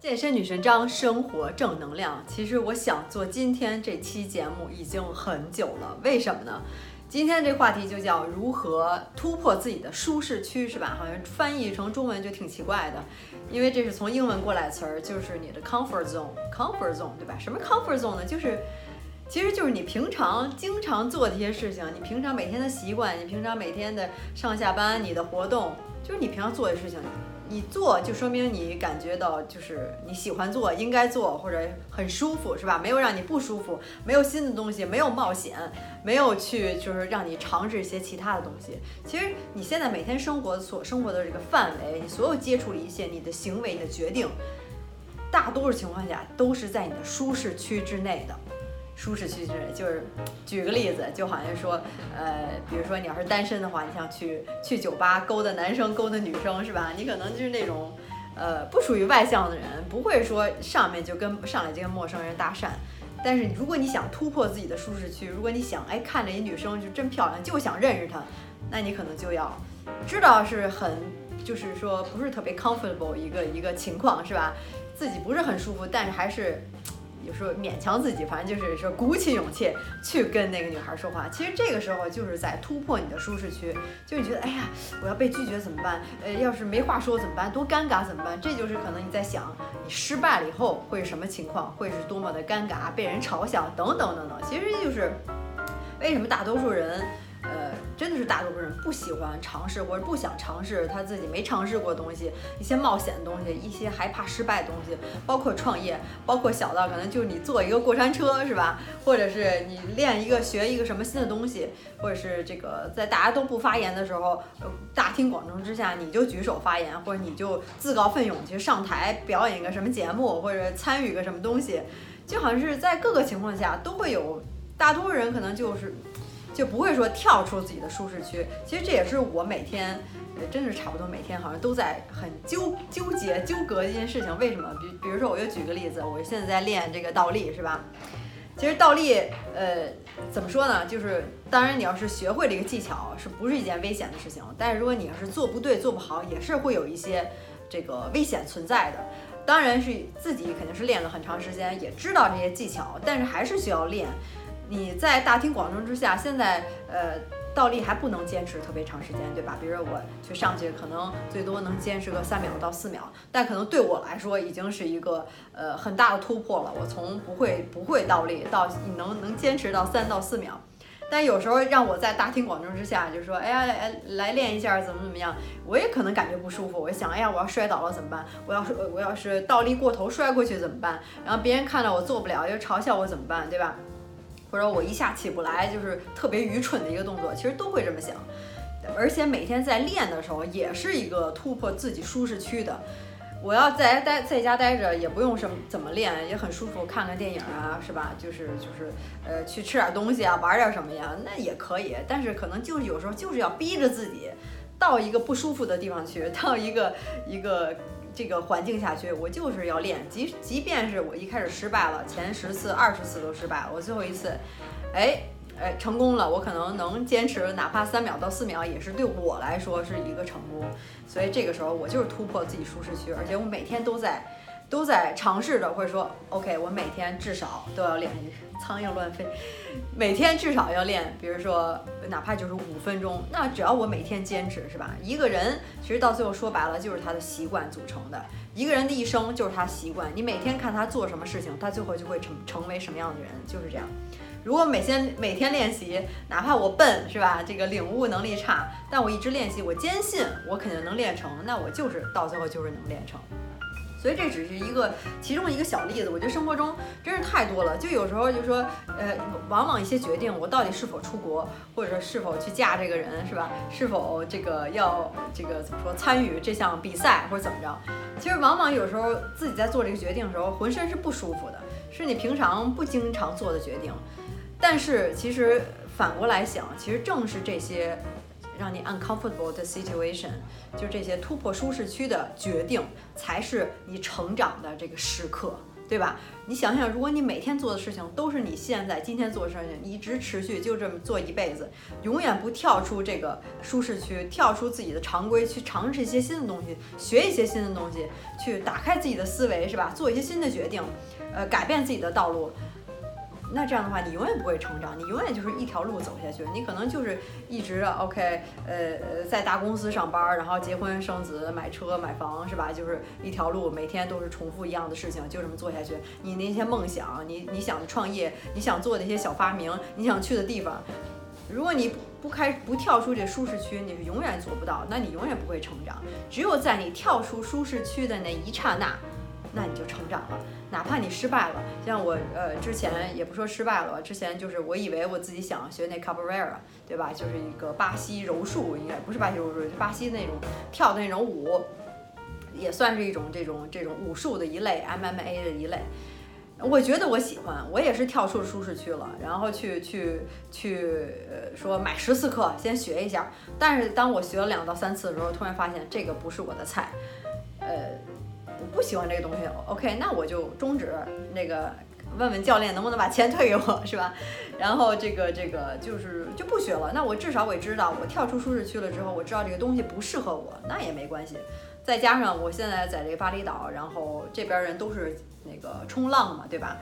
健身女神张，生活正能量。其实我想做今天这期节目已经很久了，为什么呢？今天这话题就叫如何突破自己的舒适区，是吧？好像翻译成中文就挺奇怪的，因为这是从英文过来词儿，就是你的 comfort zone，comfort zone，对吧？什么 comfort zone 呢？就是，其实就是你平常经常做的一些事情，你平常每天的习惯，你平常每天的上下班，你的活动，就是你平常做的事情。你做就说明你感觉到就是你喜欢做，应该做或者很舒服，是吧？没有让你不舒服，没有新的东西，没有冒险，没有去就是让你尝试一些其他的东西。其实你现在每天生活所生活的这个范围，你所有接触的一切，你的行为、你的决定，大多数情况下都是在你的舒适区之内的。舒适区之内，就是举个例子，就好像说，呃，比如说你要是单身的话，你想去去酒吧勾搭男生、勾搭女生，是吧？你可能就是那种，呃，不属于外向的人，不会说上面就跟上来就跟陌生人搭讪。但是如果你想突破自己的舒适区，如果你想哎看着一女生就真漂亮，就想认识她，那你可能就要知道是很，就是说不是特别 comfortable 一个一个情况，是吧？自己不是很舒服，但是还是。有时候勉强自己，反正就是说鼓起勇气去跟那个女孩说话。其实这个时候就是在突破你的舒适区，就你觉得哎呀，我要被拒绝怎么办？呃，要是没话说怎么办？多尴尬怎么办？这就是可能你在想你失败了以后会是什么情况，会是多么的尴尬，被人嘲笑等等等等。其实就是为什么大多数人。真的是大多数人不喜欢尝试或者不想尝试他自己没尝试过东西，一些冒险的东西，一些害怕失败的东西，包括创业，包括小到可能就是你坐一个过山车是吧？或者是你练一个学一个什么新的东西，或者是这个在大家都不发言的时候，大庭广众之下你就举手发言，或者你就自告奋勇去上台表演一个什么节目，或者参与个什么东西，就好像是在各个情况下都会有，大多数人可能就是。就不会说跳出自己的舒适区。其实这也是我每天，呃，真是差不多每天好像都在很纠纠结、纠葛一件事情。为什么？比比如说，我就举个例子，我现在在练这个倒立，是吧？其实倒立，呃，怎么说呢？就是当然你要是学会这个技巧，是不是一件危险的事情？但是如果你要是做不对、做不好，也是会有一些这个危险存在的。当然是自己肯定是练了很长时间，也知道这些技巧，但是还是需要练。你在大庭广众之下，现在呃倒立还不能坚持特别长时间，对吧？比如说我去上去，可能最多能坚持个三秒到四秒，但可能对我来说已经是一个呃很大的突破了。我从不会不会倒立到你能能坚持到三到四秒，但有时候让我在大庭广众之下，就说哎呀哎来练一下怎么怎么样，我也可能感觉不舒服。我想哎呀我要摔倒了怎么办？我要是我要是倒立过头摔过去怎么办？然后别人看到我做不了又嘲笑我怎么办？对吧？或者我一下起不来，就是特别愚蠢的一个动作，其实都会这么想。而且每天在练的时候，也是一个突破自己舒适区的。我要在待在家待着，也不用什么怎么练，也很舒服，看看电影啊，是吧？就是就是呃，去吃点东西啊，玩点什么呀，那也可以。但是可能就是有时候就是要逼着自己到一个不舒服的地方去，到一个一个。这个环境下去，我就是要练。即即便是我一开始失败了，前十次、二十次都失败了，我最后一次，哎哎成功了，我可能能坚持哪怕三秒到四秒，也是对我来说是一个成功。所以这个时候我就是突破自己舒适区，而且我每天都在都在尝试着，或者说 OK，我每天至少都要练一。苍蝇乱飞，每天至少要练，比如说哪怕就是五分钟，那只要我每天坚持，是吧？一个人其实到最后说白了就是他的习惯组成的，一个人的一生就是他习惯。你每天看他做什么事情，他最后就会成成为什么样的人，就是这样。如果每天每天练习，哪怕我笨，是吧？这个领悟能力差，但我一直练习，我坚信我肯定能练成，那我就是到最后就是能练成。所以这只是一个其中一个小例子，我觉得生活中真是太多了。就有时候就说，呃，往往一些决定，我到底是否出国，或者说是否去嫁这个人，是吧？是否这个要这个怎么说参与这项比赛或者怎么着？其实往往有时候自己在做这个决定的时候，浑身是不舒服的，是你平常不经常做的决定。但是其实反过来想，其实正是这些。让你 uncomfortable 的 situation，就是这些突破舒适区的决定，才是你成长的这个时刻，对吧？你想想，如果你每天做的事情都是你现在今天做的事情，一直持续就这么做一辈子，永远不跳出这个舒适区，跳出自己的常规，去尝试一些新的东西，学一些新的东西，去打开自己的思维，是吧？做一些新的决定，呃，改变自己的道路。那这样的话，你永远不会成长，你永远就是一条路走下去。你可能就是一直 OK，呃呃，在大公司上班，然后结婚生子、买车买房，是吧？就是一条路，每天都是重复一样的事情，就这么做下去。你那些梦想，你你想创业，你想做的一些小发明，你想去的地方，如果你不开不跳出这舒适区，你是永远做不到。那你永远不会成长。只有在你跳出舒适区的那一刹那。那你就成长了，哪怕你失败了，像我呃之前也不说失败了，之前就是我以为我自己想学那 capoeira，对吧？就是一个巴西柔术，应该不是巴西柔术，是巴西那种跳的那种舞，也算是一种这种这种武术的一类，MMA 的一类。我觉得我喜欢，我也是跳出舒适区了，然后去去去呃说买十次课先学一下，但是当我学了两到三次的时候，突然发现这个不是我的菜，呃。我不喜欢这个东西，OK，那我就终止那个，问问教练能不能把钱退给我，是吧？然后这个这个就是就不学了。那我至少我也知道，我跳出舒适区了之后，我知道这个东西不适合我，那也没关系。再加上我现在在这个巴厘岛，然后这边人都是那个冲浪嘛，对吧？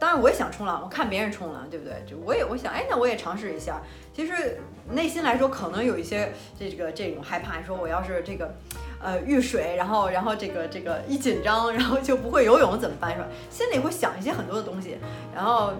当然我也想冲浪，我看别人冲浪，对不对？就我也我想，哎，那我也尝试一下。其实内心来说，可能有一些这个这种害怕，说我要是这个。呃，遇水，然后，然后这个这个一紧张，然后就不会游泳怎么办是吧？心里会想一些很多的东西，然后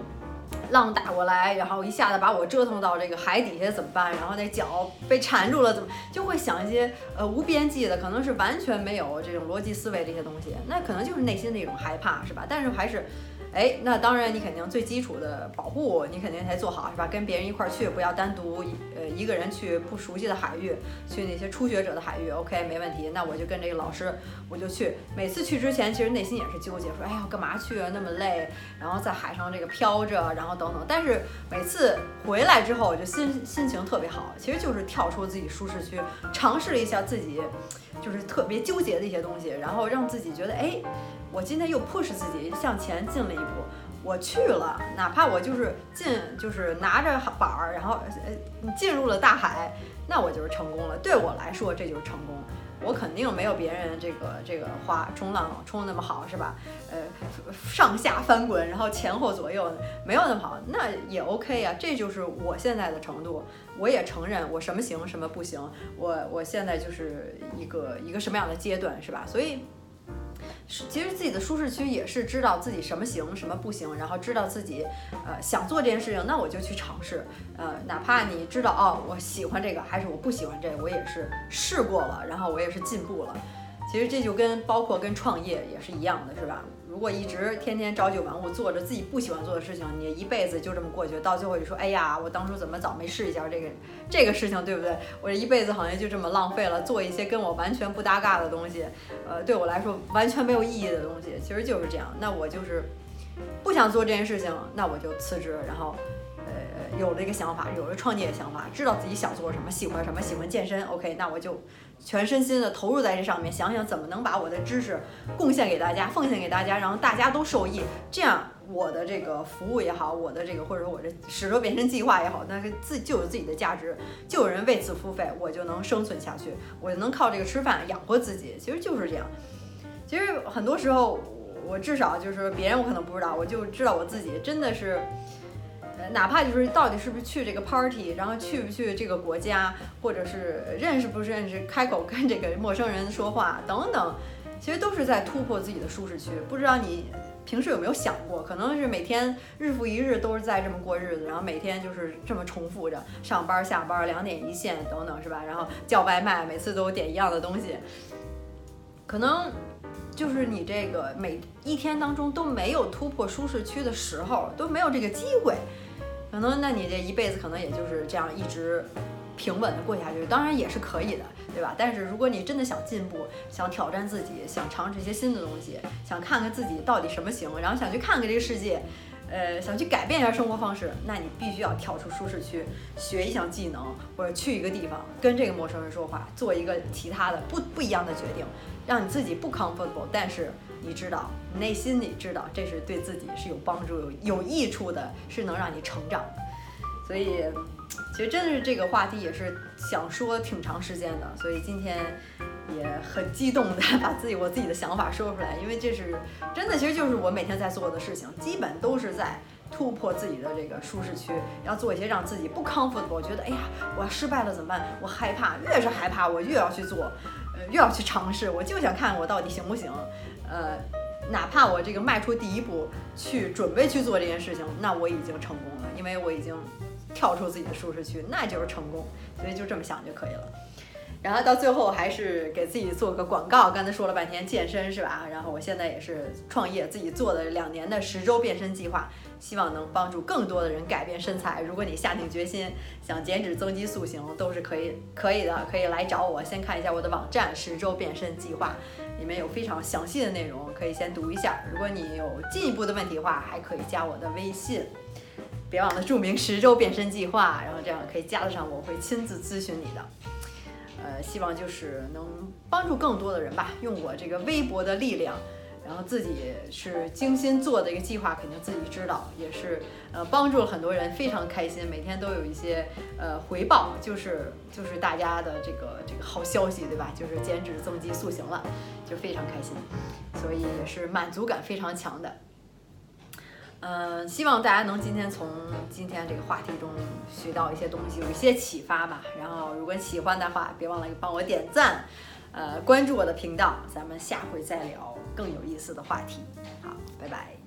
浪打过来，然后一下子把我折腾到这个海底下怎么办？然后那脚被缠住了怎么？就会想一些呃无边际的，可能是完全没有这种逻辑思维这些东西，那可能就是内心的一种害怕是吧？但是还是。哎，那当然，你肯定最基础的保护，你肯定得做好，是吧？跟别人一块儿去，不要单独呃一个人去不熟悉的海域，去那些初学者的海域，OK，没问题。那我就跟这个老师，我就去。每次去之前，其实内心也是纠结，说，哎呀，干嘛去啊？那么累，然后在海上这个飘着，然后等等。但是每次回来之后，我就心心情特别好，其实就是跳出自己舒适区，尝试一下自己就是特别纠结的一些东西，然后让自己觉得，哎。我今天又迫使自己向前进了一步，我去了，哪怕我就是进，就是拿着板儿，然后呃进入了大海，那我就是成功了。对我来说，这就是成功。我肯定没有别人这个这个花冲浪冲那么好，是吧？呃，上下翻滚，然后前后左右没有那么好，那也 OK 呀。这就是我现在的程度。我也承认我什么行什么不行，我我现在就是一个一个什么样的阶段，是吧？所以。其实自己的舒适区也是知道自己什么行什么不行，然后知道自己呃想做这件事情，那我就去尝试。呃，哪怕你知道哦，我喜欢这个还是我不喜欢这个，我也是试过了，然后我也是进步了。其实这就跟包括跟创业也是一样的，是吧？如果一直天天朝九晚五做着自己不喜欢做的事情，你一辈子就这么过去，到最后就说，哎呀，我当初怎么早没试一下这个这个事情，对不对？我这一辈子好像就这么浪费了，做一些跟我完全不搭嘎的东西，呃，对我来说完全没有意义的东西，其实就是这样。那我就是不想做这件事情，那我就辞职，然后。有了一个想法，有了创业想法，知道自己想做什么，喜欢什么，喜欢健身，OK，那我就全身心的投入在这上面，想想怎么能把我的知识贡献给大家，奉献给大家，然后大家都受益，这样我的这个服务也好，我的这个或者说我这使得变身计划也好，那是自就有自己的价值，就有人为此付费，我就能生存下去，我就能靠这个吃饭养活自己，其实就是这样。其实很多时候，我至少就是别人我可能不知道，我就知道我自己真的是。哪怕就是到底是不是去这个 party，然后去不去这个国家，或者是认识不认识，开口跟这个陌生人说话等等，其实都是在突破自己的舒适区。不知道你平时有没有想过，可能是每天日复一日都是在这么过日子，然后每天就是这么重复着上班下班两点一线等等，是吧？然后叫外卖，每次都点一样的东西，可能就是你这个每一天当中都没有突破舒适区的时候，都没有这个机会。可能那你这一辈子可能也就是这样一直平稳的过下去，当然也是可以的，对吧？但是如果你真的想进步，想挑战自己，想尝试一些新的东西，想看看自己到底什么行，然后想去看看这个世界，呃，想去改变一下生活方式，那你必须要跳出舒适区，学一项技能，或者去一个地方跟这个陌生人说话，做一个其他的不不一样的决定，让你自己不 comfortable，但是你知道，你内心里知道这是对自己是有帮助、有有益处的，是能让你成长的。所以，其实真的是这个话题也是想说挺长时间的，所以今天也很激动的把自己我自己的想法说出来，因为这是真的，其实就是我每天在做的事情，基本都是在突破自己的这个舒适区，要做一些让自己不 comfortable，我觉得哎呀，我失败了怎么办？我害怕，越是害怕，我越要去做，又，要去尝试，我就想看我到底行不行，呃，哪怕我这个迈出第一步去准备去做这件事情，那我已经成功了，因为我已经。跳出自己的舒适区，那就是成功。所以就这么想就可以了。然后到最后还是给自己做个广告。刚才说了半天健身是吧？然后我现在也是创业，自己做的两年的十周变身计划，希望能帮助更多的人改变身材。如果你下定决心想减脂、增肌、塑形，都是可以可以的，可以来找我。先看一下我的网站“十周变身计划”，里面有非常详细的内容，可以先读一下。如果你有进一步的问题的话，还可以加我的微信。别忘了注明十周变身计划，然后这样可以加得上，我会亲自咨询你的。呃，希望就是能帮助更多的人吧，用我这个微薄的力量，然后自己是精心做的一个计划，肯定自己知道，也是呃帮助很多人，非常开心，每天都有一些呃回报，就是就是大家的这个这个好消息，对吧？就是减脂增肌塑形了，就非常开心，所以也是满足感非常强的。嗯，希望大家能今天从今天这个话题中学到一些东西，有一些启发吧。然后，如果喜欢的话，别忘了帮我点赞，呃，关注我的频道。咱们下回再聊更有意思的话题。好，拜拜。